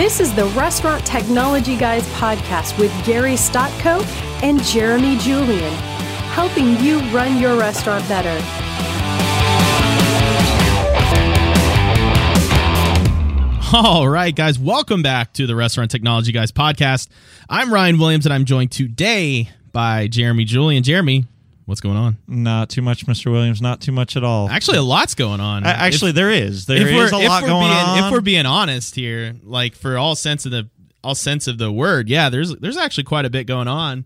This is the Restaurant Technology Guys podcast with Gary Stotko and Jeremy Julian, helping you run your restaurant better. All right, guys, welcome back to the Restaurant Technology Guys podcast. I'm Ryan Williams, and I'm joined today by Jeremy Julian. Jeremy, what's going on? Not too much, Mr. Williams. Not too much at all. Actually, a lot's going on. A- actually, If- there is. There if is we're- a lot going being, on. If we're being honest here, like for all sense of the all sense of the word, yeah, there's there's actually quite a bit going on.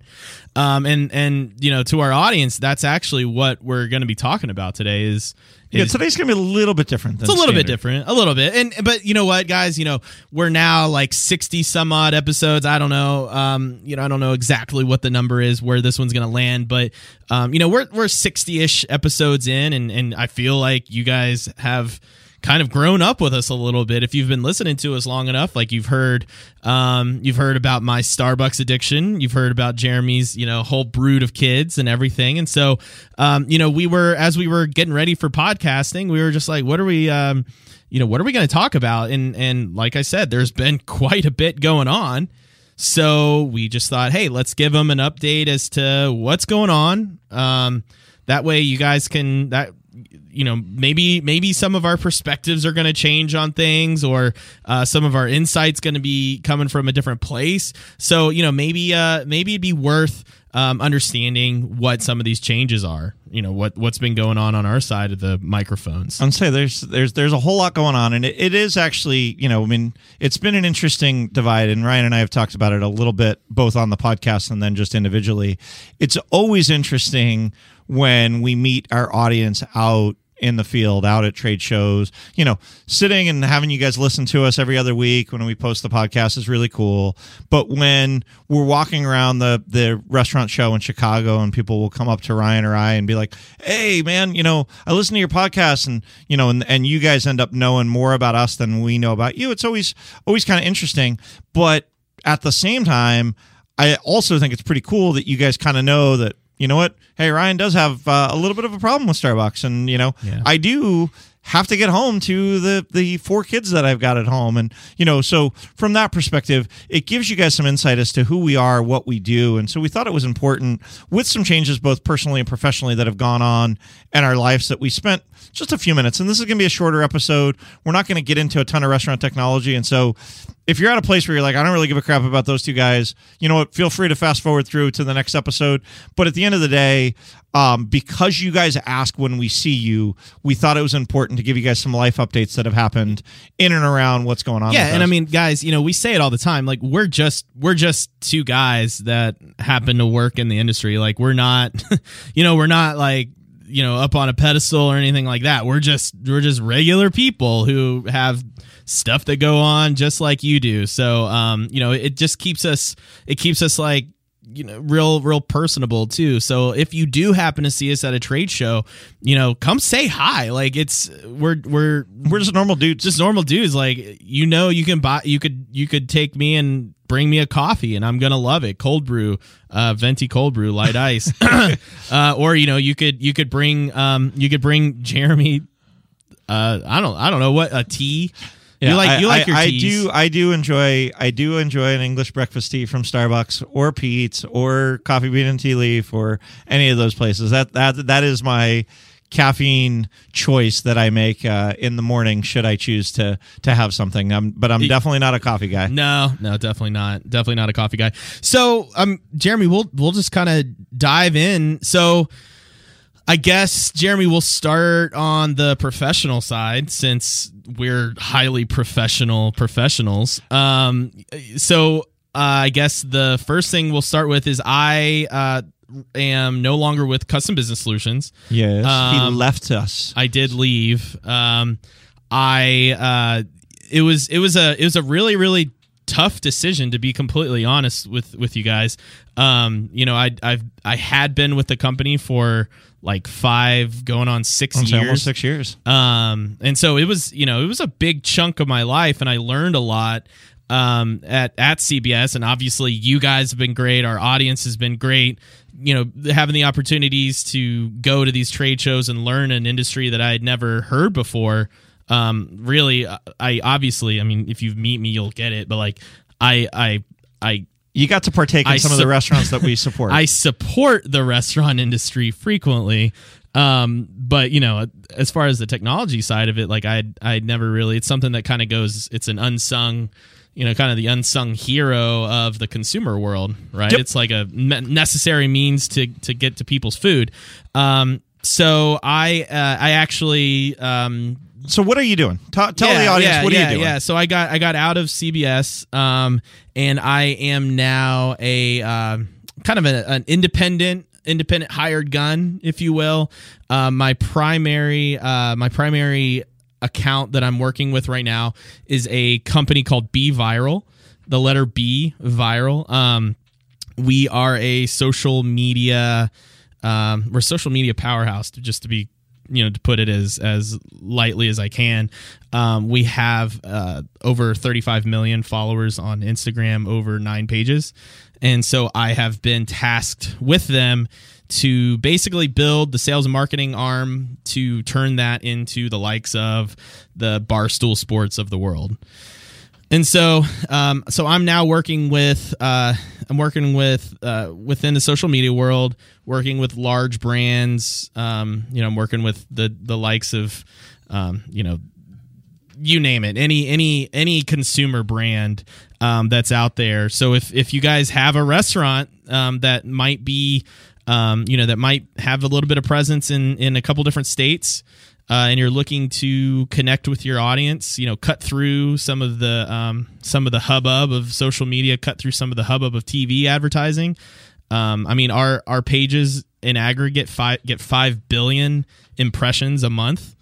Um, and and you know, to our audience, that's actually what we're going to be talking about today. Is yeah, today's gonna be a little bit different. It's a little bit different, a little bit, and but you know what, guys, you know we're now like sixty some odd episodes. I don't know, um, you know, I don't know exactly what the number is where this one's gonna land, but um, you know, we're we're sixty ish episodes in, and and I feel like you guys have kind of grown up with us a little bit. If you've been listening to us long enough like you've heard um, you've heard about my starbucks addiction. You've heard about jeremy's you know whole brood of kids and everything. And so um, you know we were as we were getting ready for podcasting we were just like what are we um, you know what are we going to talk about? And and like i said there's been quite a bit going on. So we just thought hey let's give them an update as to what's going on. Um, that way you guys can that you know maybe maybe some of our perspectives are going to change on things or uh, some of our insights going to be coming from a different place so you know maybe uh maybe it'd be worth um, understanding what some of these changes are you know what what's been going on on our side of the microphones I'm say there's there's there's a whole lot going on, and it, it is actually you know I mean it's been an interesting divide, and Ryan and I have talked about it a little bit both on the podcast and then just individually. It's always interesting when we meet our audience out in the field, out at trade shows. You know, sitting and having you guys listen to us every other week when we post the podcast is really cool. But when we're walking around the the restaurant show in Chicago and people will come up to Ryan or I and be like, "Hey, man, you know, I listen to your podcast and you know, and and you guys end up knowing more about us than we know about you." It's always always kind of interesting, but at the same time, I also think it's pretty cool that you guys kind of know that you know what? Hey, Ryan does have uh, a little bit of a problem with Starbucks, and you know, Yeah. I do have to get home to the the four kids that I've got at home, and you know, so from that perspective, it gives you guys some insight as to who we are, what we do, and so we thought it was important with some changes both personally and professionally that have gone on in our lives that we spent just a few minutes, and this is going to be a shorter episode. We're not going to get into a ton of restaurant technology, and so if you're at a place where you're like, I don't really give a crap about those two guys, you know what? Feel free to fast forward through to the next episode. But at the end of the day, um, because you guys ask when we see you, we thought it was important to give you guys some life updates that have happened in and around what's going on. yeah and i mean guys you know we say it all the time like we're just we're just two guys that happen to work in the industry like we're not you know we're not like you know up on a pedestal or anything like that. We're just we're just regular people who have stuff that go on just like you do. So um you know it just keeps us it keeps us like you know real real personable too. So if you do happen to see us at a trade show you know come say hi. Like it's we're we're we're just normal dudes. just normal dudes. Like you know you can buy you could you could take me and bring me a coffee and i'm gonna love it. Cold brew uh venti cold brew light ice. Uh or you know you could you could bring um you could bring jeremy uh i don't i don't know what a tea you like I, you like I, your I teas. do I do enjoy I do enjoy an English breakfast tea from Starbucks or Pete's or Coffee Bean and Tea Leaf or any of those places. That that that is my caffeine choice that I make uh, in the morning. Should I choose to to have something, I'm, but I'm definitely not a coffee guy. No, no, definitely not. Definitely not a coffee guy. So, um, Jeremy, we'll we'll just kind of dive in. So, I guess Jeremy, we'll start on the professional side since we're highly professional professionals. Um, so uh, I guess the first thing we'll start with is I uh, am no longer with Custom Business Solutions. Yes, Um, he left us. I did leave. Um, I uh, it was it was a it was a really really tough decision to be completely honest with with you guys. Um, you know, I I've I had been with the company for like five going on 6 I'm years. almost six years. Um, and so it was, you know, it was a big chunk of my life, and I learned a lot um, at at CBS. And obviously, you guys have been great. Our audience has been great. You know, having the opportunities to go to these trade shows and learn an industry that I had never heard before um, really, I obviously, I mean, if you meet me, you'll get it. But like, I, I, I You got to partake in I some of the restaurants that we support. I support the restaurant industry frequently. Um, but you know, as far as the technology side of it, like I, I never really. It's something that kind of goes. It's an unsung, you know, kind of the unsung hero of the consumer world, right? Yep. It's like a necessary means to to get to people's food. Um, so I, uh, I actually, um, so what are you doing? Ta- tell the audience yeah, what are yeah, you doing? Yeah, so I got I got out of CBS, um, and I am now a um kind of a, an independent independent hired gun, if you will. Uh, my primary uh, my primary account that I'm working with right now is a company called B Viral, the letter B Viral. Um, we are a social media um, we're a social media powerhouse just to be you know to put it as as lightly as i can. Um, we have uh, over 35 million followers on instagram over nine pages. And so i have been tasked with them to basically build the sales and marketing arm to turn that into the likes of the barstool sports of the world and so um, so i'm now working with uh, i'm working with uh, within the social media world working with large brands. Um, you know i'm working with the the likes of um, you know you name it any any any consumer brand um, that's out there. So if if you guys have a restaurant um, that might be um, you know that might have a little bit of presence in in a couple different states uh, and you're looking to connect with your audience, you know, cut through some of the um, some of the hubbub of social media, cut through some of the hubbub of TV advertising. Um, I mean, our our pages in aggregate five, get five billion impressions a month.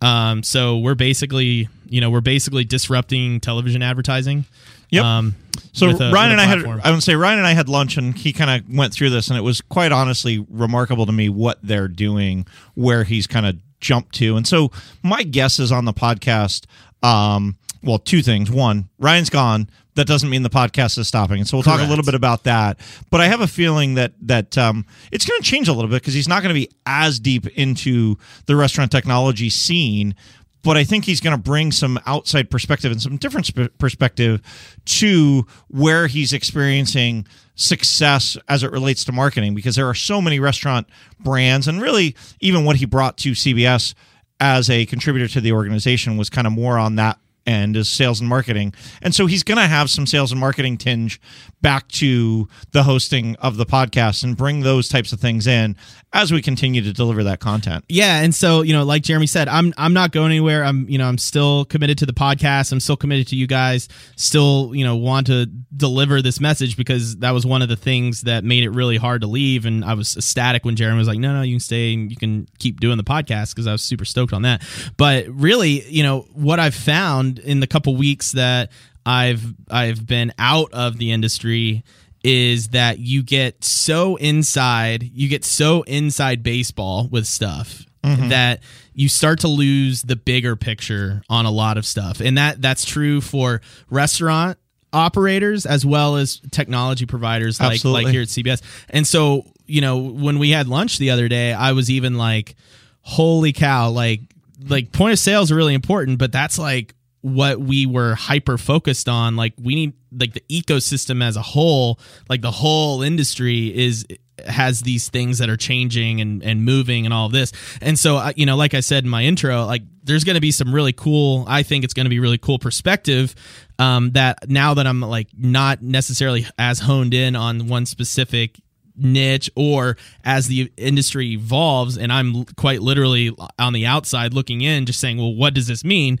Um, so we're basically, you know, we're basically disrupting television advertising. Yep. Um, So a- Ryan and I had. I would say Ryan and I had lunch and he kind of went through this and it was quite honestly remarkable to me what they're doing, where he's kind of jumped to. And so my guess is on the podcast um well, two things. One, Ryan's gone. That doesn't mean the podcast is stopping. And so we'll talk a little bit about that. But I have a feeling that that um, it's going to change a little bit because he's not going to be as deep into the restaurant technology scene but I think he's going to bring some outside perspective and some different sp- perspective to where he's experiencing success as it relates to marketing because there are so many restaurant brands and really even what he brought to CBS as a contributor to the organization was kind of more on that end is sales and marketing. And so he's going to have some sales and marketing tinge back to the hosting of the podcast and bring those types of things in as we continue to deliver that content. yeah and so you know like jeremy said i'm i'm not going anywhere. I'm you know i'm still committed to the podcast. I'm still committed to you guys. Still you know want to deliver this message because that was one of the things that made it really hard to leave. And i was ecstatic when jeremy was like no no you can stay and you can keep doing the podcast because i was super stoked on that. But really you know what i've found in the couple weeks that i've i've been out of the industry is that you get so inside, you get so inside baseball with stuff mm-hmm. that you start to lose the bigger picture on a lot of stuff. And that that's true for restaurant operators as well as technology providers like Absolutely. like here at CBS. And so, you know, when we had lunch the other day, I was even like holy cow, like like point of sale is really important, but that's like what we were hyper focused on like we need like the ecosystem as a whole like the whole industry is has these things that are changing and and moving and all of this. And so you know like i said in my intro like there's going to be some really cool i think it's going to be really cool perspective um that now that i'm like not necessarily as honed in on one specific niche or as the industry evolves and i'm quite literally on the outside looking in just saying well what does this mean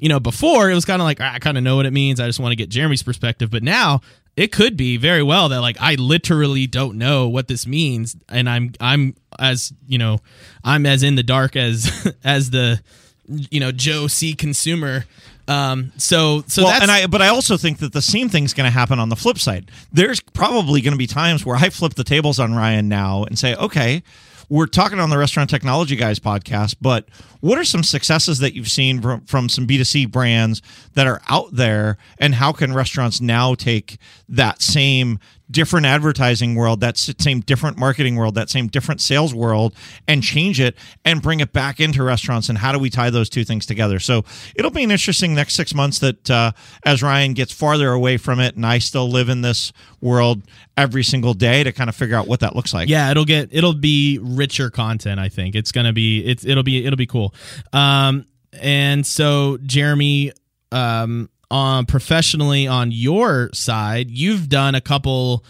you know before it was kind of like "Ah, i kind of know what it means. I just want to get jeremy's perspective. But now it could be very well that like i literally don't know what this means and i'm i'm as you know i'm as in the dark as as the you know joe c consumer. Um so so well, that's and I, but I also think that the same thing's going to happen on the flip side. There's probably going to be times where I flip the tables on Ryan now and say, okay, we're talking on the Restaurant Technology Guys podcast, but what are some successes that you've seen from, from some B2C brands that are out there, and how can restaurants now take that same different advertising world, that same different marketing world, that same different sales world, and change it and bring it back into restaurants. And how do we tie those two things together? So it'll be an interesting next six months that uh, as Ryan gets farther away from it, and I still live in this world every single day to kind of figure out what that looks like. Yeah, it'll get it'll be richer content. I think it's gonna be it's it'll be it'll be cool. Um, and so Jeremy, um, on professionally on your side, you've done a couple,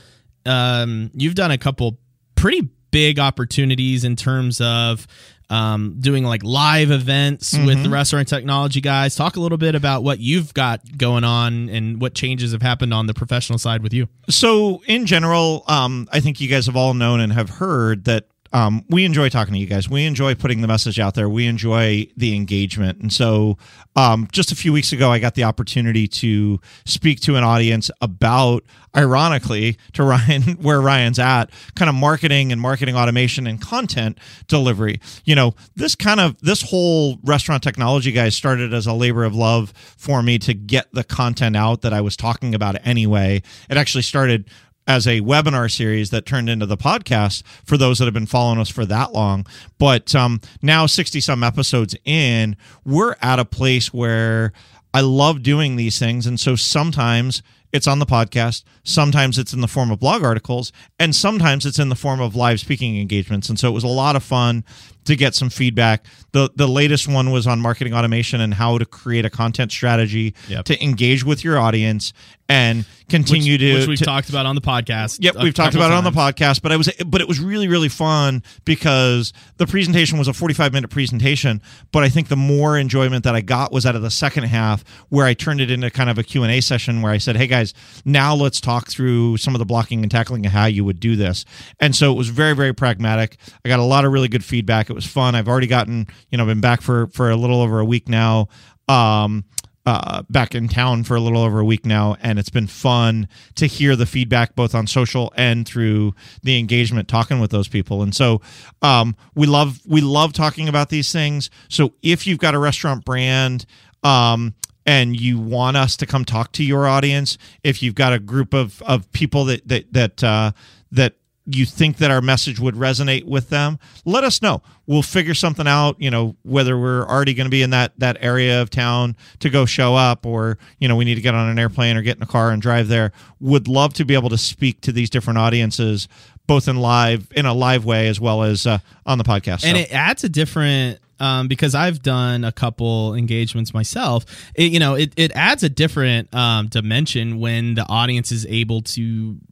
um, you've done a couple pretty big opportunities in terms of um, doing like live events mm-hmm. with the restaurant technology guys. Talk a little bit about what you've got going on and what changes have happened on the professional side with you. So, in general, um, I think you guys have all known and have heard that um, we enjoy talking to you guys. We enjoy putting the message out there. We enjoy the engagement. And so, um, just a few weeks ago, I got the opportunity to speak to an audience about, ironically, to Ryan, where Ryan's at, kind of marketing and marketing automation and content delivery. You know, this kind of, this whole restaurant technology guys started as a labor of love for me to get the content out that I was talking about anyway. It actually started as a webinar series that turned into the podcast for those that have been following us for that long. But um, now, 60 some episodes in, we're at a place where I love doing these things. And so sometimes it's on the podcast, sometimes it's in the form of blog articles, and sometimes it's in the form of live speaking engagements. And so it was a lot of fun to get some feedback. The the latest one was on marketing automation and how to create a content strategy yep. to engage with your audience and continue which, to which we've to, talked about on the podcast. Yep, we've talked about times. it on the podcast, but I was but it was really really fun because the presentation was a 45 minute presentation, but I think the more enjoyment that I got was out of the second half where I turned it into kind of a Q&A session where I said, "Hey guys, now let's talk through some of the blocking and tackling and how you would do this." And so it was very very pragmatic. I got a lot of really good feedback. It was fun. I've already gotten, you know, been back for for a little over a week now. Um, uh, back in town for a little over a week now, and it's been fun to hear the feedback both on social and through the engagement talking with those people. And so um, we love we love talking about these things. So if you've got a restaurant brand. Um, and you want us to come talk to your audience, if you've got a group of, of people that that that uh, that you think that our message would resonate with them, let us know. We'll figure something out, you know, whether we're already going to be in that that area of town to go show up or, you know, we need to get on an airplane or get in a car and drive there. Would love to be able to speak to these different audiences both in live in a live way as well as uh, on the podcast. And so. it adds a different um, because I've done a couple engagements myself. It, you know, it, it adds a different um, dimension when the audience is able to,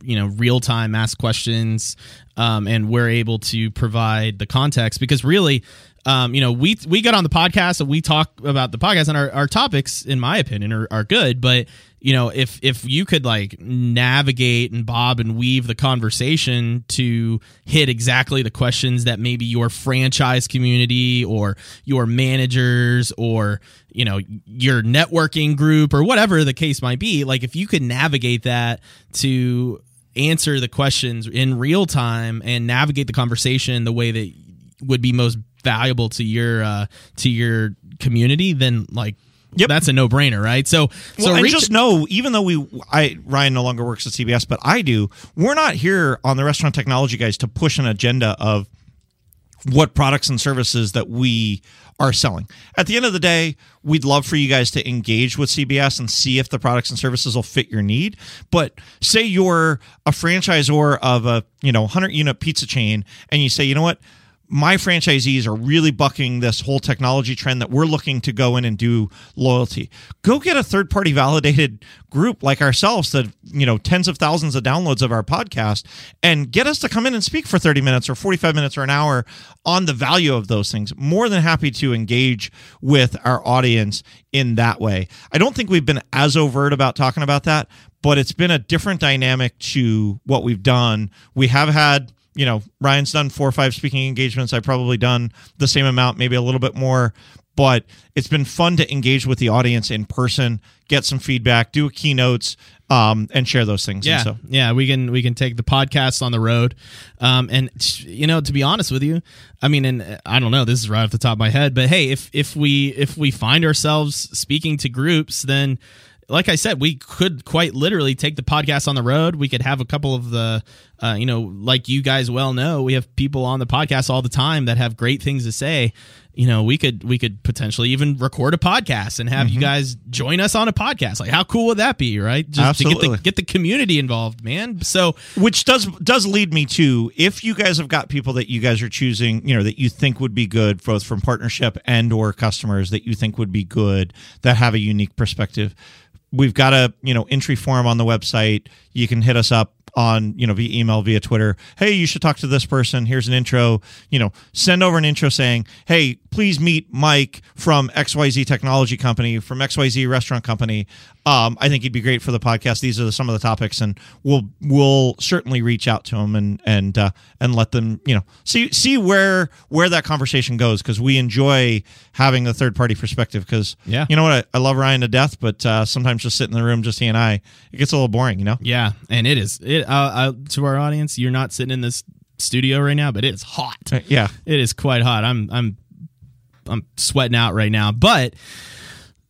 you know, real time ask questions, um, and we're able to provide the context because really. Um, you know, we we get on the podcast and we talk about the podcast, and our, our topics, in my opinion, are, are good. But you know if if you could like navigate and bob and weave the conversation to hit exactly the questions that maybe your franchise community or your managers or you know your networking group or whatever the case might be like if you could navigate that to answer the questions in real time and navigate the conversation the way that would be most valuable to your uh to your community then like Yep. That's a no brainer, right? So, well, so and just know, even though we, I Ryan no longer works at CBS, but I do. We're not here on the restaurant technology guys to push an agenda of what products and services that we are selling. At the end of the day, we'd love for you guys to engage with CBS and see if the products and services will fit your need. But say you're a franchisor of a, you know, 100 unit pizza chain and you say, "You know what? My franchisees are really bucking this whole technology trend that we're looking to go in and do loyalty. Go get a third party validated group like ourselves that, you know, tens of thousands of downloads of our podcast and get us to come in and speak for 30 minutes or 45 minutes or an hour on the value of those things. More than happy to engage with our audience in that way. I don't think we've been as overt about talking about that, but it's been a different dynamic to what we've done. We have had you know, Ryan's done four or five speaking engagements. I've probably done the same amount, maybe a little bit more. But it's been fun to engage with the audience in person, get some feedback, do keynotes, um, and share those things. Yeah, so. yeah, we can we can take the podcast on the road, um, and you know, to be honest with you, I mean, and I don't know, this is right off the top of my head, but hey, if if we if we find ourselves speaking to groups, then like I said, we could quite literally take the podcast on the road. We could have a couple of the, uh, you know, like you guys well know, we have people on the podcast all the time that have great things to say. You know, we could we could potentially even record a podcast and have you guys join us on a podcast. Like, how cool would that be, right? Just to get Absolutely. the get the community involved, man. So which does does lead me to if you guys have got people that you guys are choosing you know that you think would be good both from partnership and or customers that you think would be good that have a unique perspective we've got a you know entry form on the website. You can hit us up on you know via email via twitter. Hey you should talk to this person. Here's an intro. You know send over an intro saying hey please meet mike from xyz technology company from xyz restaurant company um, i think he'd be great for the podcast these are the, some of the topics and we'll we'll certainly reach out to him and and uh, and let them you know see see where where that conversation goes because we enjoy having the third party perspective because Yeah. you know what I, I love ryan to death but uh, sometimes just sitting in the room just he and i it gets a little boring you know yeah, and it is it uh, uh, to our audience. You're not sitting in this studio right now, but it is hot. Uh, yeah It is quite hot. I'm I'm I'm sweating out right now, but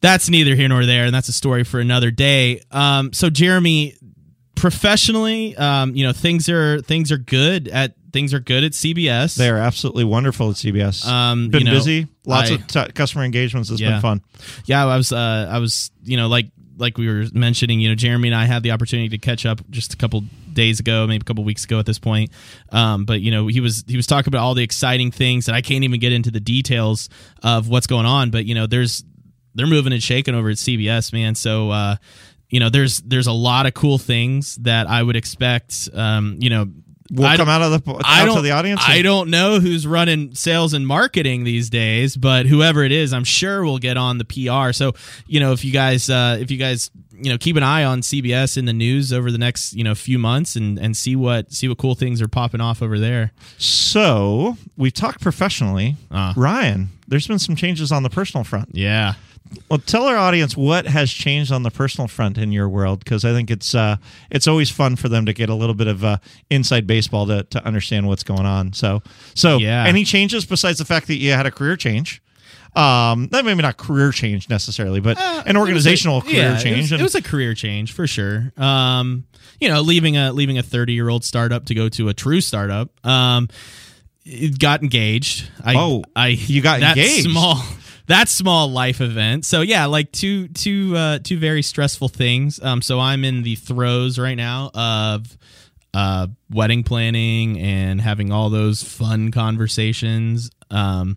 that's neither here nor there, and that's a story for another day. Um, so Jeremy, professionally, um, you know things are things are good at things are good at CBS. They are absolutely wonderful at CBS. Um, been you know, busy, lots I- of t- customer engagements. It's Yeah. been fun. yeah, I was uh, I was you know like like we were mentioning, you know, Jeremy and I had the opportunity to catch up just a couple days ago, maybe a couple weeks ago at this point. Um, but you know, he was he was talking about all the exciting things, and I can't even get into the details of what's going on. But you know, there's they're moving and shaking over at CBS, man. So uh, you know, there's there's a lot of cool things that I would expect. Um, you know. We'll I come out of the out to the audience. I don't know who's running sales and marketing these days, but whoever it is, I'm sure will get on the PR. So, you know, if you guys, uh, if you guys, you know, keep an eye on CBS in the news over the next, you know, few months and and see what see what cool things are popping off over there. So we talked professionally. Uh. Ryan, there's been some changes on the personal front. Yeah. Well, tell our audience what has changed on the personal front in your world, because I think it's uh, it's always fun for them to get a little bit of uh, inside baseball to, to understand what's going on. So, so Yeah. any changes besides the fact that you had a career change? Um, that maybe not career change necessarily, but an organizational career Uh, Yeah, change. It was, and- it was a career change for sure. Um, you know, leaving a leaving a 30 year old startup to go to a true startup. Um, got engaged. I, Oh, I you got that engaged. Small, that small life event. So yeah, like two two uh, two very stressful things. Um, so I'm in the throes right now of uh, wedding planning and having all those fun conversations. Um,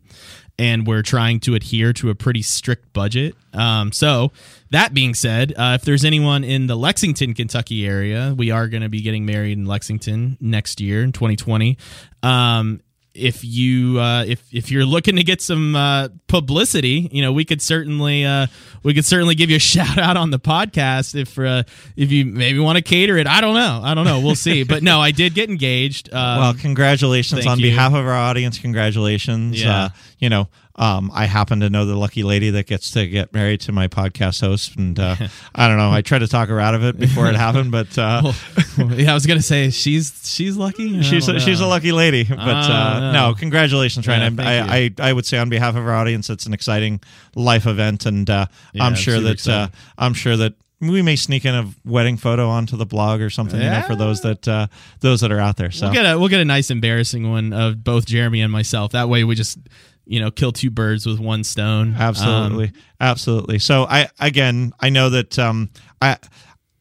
and we're trying to adhere to a pretty strict budget. Um, so, that being said, uh, if there's anyone in the Lexington, Kentucky area, we are going to be getting married in Lexington next year in 2020. Um, if you uh, if if you're looking to get some uh, publicity, you know we could certainly uh, we could certainly give you a shout out on the podcast if uh, if you maybe want to cater it. I don't know, I don't know. We'll see. but no, I did get engaged. Um, well, congratulations on you. behalf of our audience. Congratulations. Yeah. You know, um, I happen to know the lucky lady that gets to get married to my podcast host, and uh, I don't know. I tried to talk her out of it before it happened, but uh, well, yeah, I was gonna say she's she's lucky. She's a, she's a lucky lady. But uh, no, congratulations, Ryan. Yeah, I, I, I I would say on behalf of our audience, it's an exciting life event, and uh, Yeah, I'm sure that uh. I'm sure that. We may sneak in a wedding photo onto the blog or something, you know, for those that uh, those that are out there. So We'll get a we'll get a nice embarrassing one of both Jeremy and myself. That way we just you know kill two birds with one stone. absolutely. Um, absolutely. So i again i know that um i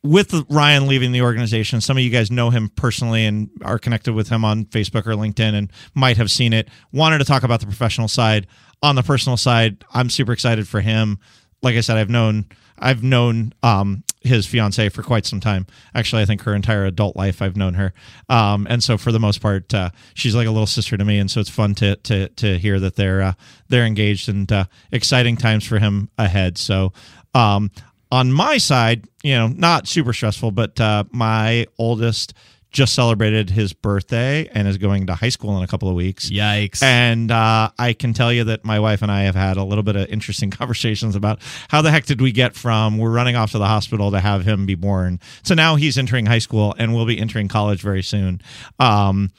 with ryan leaving the organization some of you guys know him personally and are connected with him on facebook or linkedin and might have seen it. Wanted to talk about the professional side. On the personal side i'm super excited for him. Like i said i've known i've known um his fiance for quite some time. Actually i think her entire adult life i've known her. Um and so for the most part uh, she's like a little sister to me. And so it's fun to to to hear that they're uh, they're engaged and uh, exciting times for him ahead. So um on my side you know not super stressful but uh my oldest just celebrated his birthday and is going to high school in a couple of weeks Yikes! and uh, I can tell you that my wife and I have had a little bit of interesting conversations about how the heck did we get from we're running off to the hospital to have him be born. So now he's entering high school and will be entering college very soon. Um,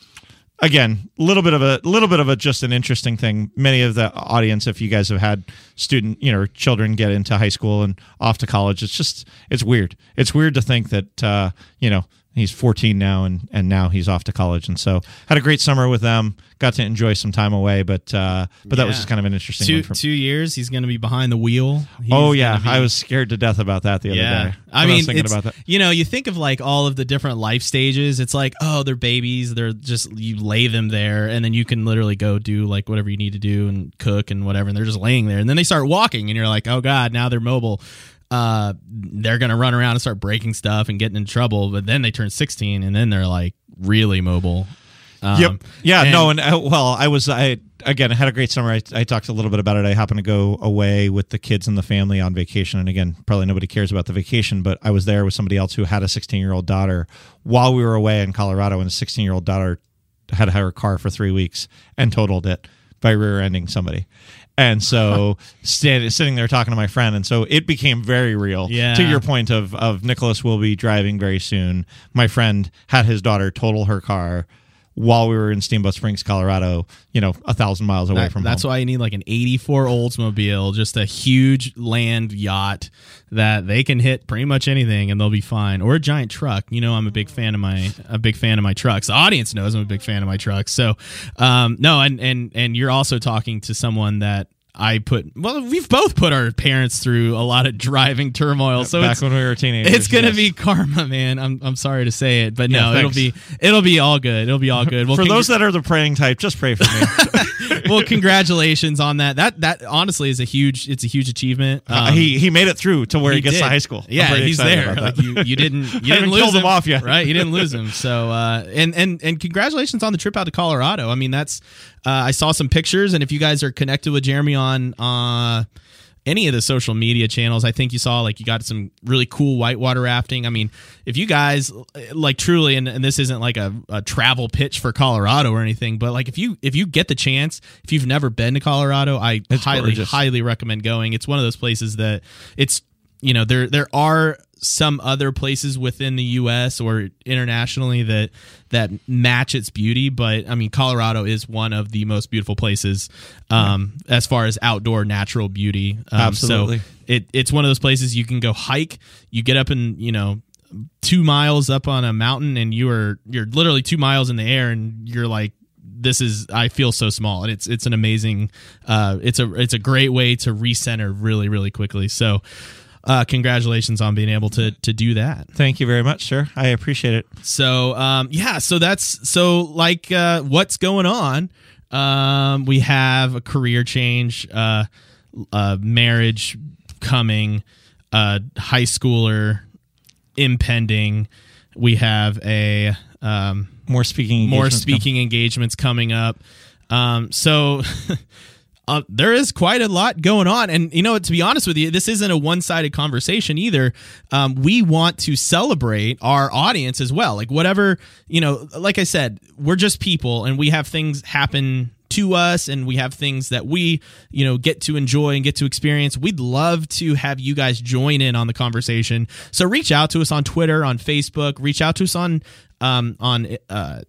again, a little bit of a little bit of a just an interesting thing. Many of the audience, if you guys have had student, you know, children get into high school and off to college, it's just it's weird. It's weird to think that uh, you know he's 14 now and and now he's off to college and so had a great summer with them got to enjoy some time away but uh but that was just kind of an interesting two two years. He's going to be behind the wheel. He's oh yeah be- i was scared to death about that the other yeah. day I When mean, was thinking about that you know, you think of like all of the different life stages. It's like, oh, they're babies. They're just you lay them there, and then you can literally go do like whatever you need to do and cook and whatever. And they're just laying there, and then they start walking, and you're like, oh god, now they're mobile. Uh, they're gonna run around and start breaking stuff and getting in trouble. But then they turn 16, and then they're like really mobile. Um, yep yeah and- no and uh, well i was i again i had a great summer I, I talked a little bit about it i happened to go away with the kids and the family on vacation and again probably nobody cares about the vacation but i was there with somebody else who had a 16 year old daughter while we were away in colorado and a 16 year old daughter had her car for three weeks and totaled it by rear-ending somebody. And so stand, sitting there talking to my friend and so it became very real. Yeah. to your point of of nicholas will be driving very soon. My friend had his daughter total her car while we were in Steamboat Springs, Colorado, you know, a thousand miles away from That- from that's home. why you need like an 84 Oldsmobile, just a huge land yacht that they can hit pretty much anything and they'll be fine. Or a giant truck. You know, I'm a big fan of my a big fan of my trucks. The audience knows I'm a big fan of my trucks. So, um, no, and and and you're also talking to someone that I put. Well, we've both put our parents through a lot of driving turmoil. So Back when we were teenagers. it's gonna yes. be karma, man. I'm I'm sorry to say it, but Yeah, no, it'll be it'll be all good. It'll be all good. Well, for those that are the praying type, just pray for me. well, congratulations on that. That that honestly is a huge. It's a huge achievement. Um, he he made it through to where he, gets did. to high school. Yeah, he's there. Like you, you didn't you didn't lose killed him off yet. right? You didn't lose him. So uh, and and and congratulations on the trip out to Colorado. I mean, that's uh, I saw some pictures, and if you guys are connected with Jeremy on. Any of the social media channels i think you saw like you got some really cool whitewater rafting i mean if you guys like truly and, and this isn't like a, a travel pitch for colorado or anything but like if you if you get the chance if you've never been to colorado i highly gorgeous. highly recommend going it's one of those places that it's you know there there are some other places within the US or internationally that that match its beauty but I mean Colorado is one of the most beautiful places um as far as outdoor natural beauty. Um, Absolutely. so it it's one of those places you can go hike. You get up and you know 2 miles up on a mountain and you are you're literally 2 miles in the air and you're like this is I feel so small. And it's it's an amazing uh it's a it's a great way to recenter really really quickly. So uh congratulations on being able to to do that Thank you very much, sir. I appreciate it. so um yeah so that's so like uh what's going on um we have a career change uh uh marriage coming uh high schooler impending we have a um More speaking. more engagements speaking engagements coming up. Um, so uh, there is quite a lot going on, and you know, to be honest with you, this isn't a one-sided conversation either. Um, we want to celebrate our audience as well. Like whatever you know, like I said, we're just people, and we have things happen to us and we have things that we you know get to enjoy and get to experience we'd love to have you guys join in on the conversation so reach out to us on twitter on facebook reach out to us on um on uh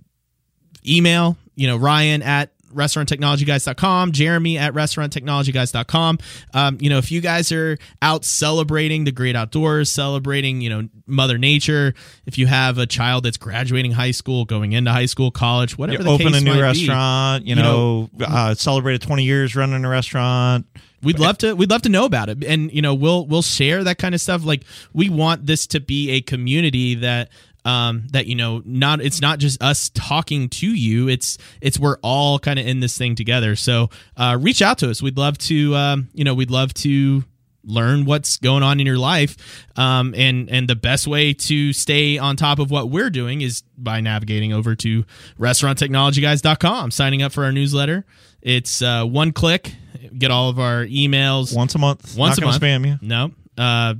email, you know, Ryan at restauranttechnologyguys.com, Jeremy at restauranttechnologyguys.com. Um, you know, if you guys are out celebrating the great outdoors, celebrating, you know, Mother Nature, if you have a child that's graduating high school, going into high school, college, whatever You the open case a new might be, restaurant. You You know, uh, celebrated 20 years running a restaurant. We'd love to we'd love to know about it. And you know, we'll we'll share that kind of stuff. Like we want this to be a community that um that you know not it's not just us talking to you. It's it's we're all kind of in this thing together. So uh reach out to us. We'd love to um you know we'd love to learn what's going on in your life. Um, and and the best way to stay on top of what we're doing is by navigating over to restauranttechnologyguys.com signing up for our newsletter. It's uh, one click. Get all of our emails. Once a month. once Not a month. spam you. no uh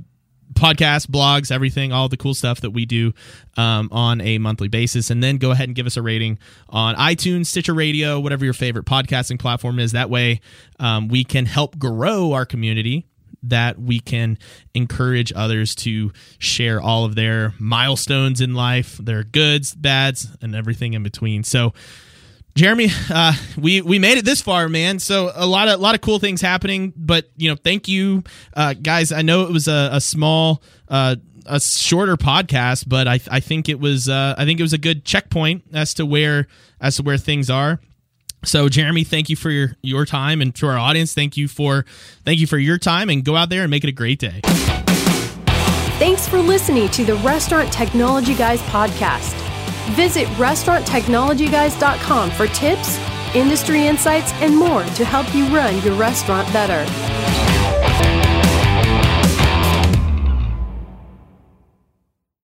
podcasts blogs everything all the cool stuff that we do um, on a monthly basis. And then go ahead and give us a rating on itunes stitcher radio whatever your favorite podcasting platform is. That way um, we can help grow our community that we can encourage others to share all of their milestones in life their goods bads and everything in between. So Jeremy, uh, we we made it this far, man. So a lot of a lot of cool things happening. But you know, thank you, uh, guys. I know it was a, a small, uh, a shorter podcast, but I I think it was uh, I think it was a good checkpoint as to where as to where things are. So Jeremy, thank you for your your time, and to our audience, thank you for thank you for your time, and go out there and make it a great day. Thanks for listening to the Restaurant Technology Guys podcast. Visit restauranttechnologyguys.com for tips, industry insights, and more to help you run your restaurant better.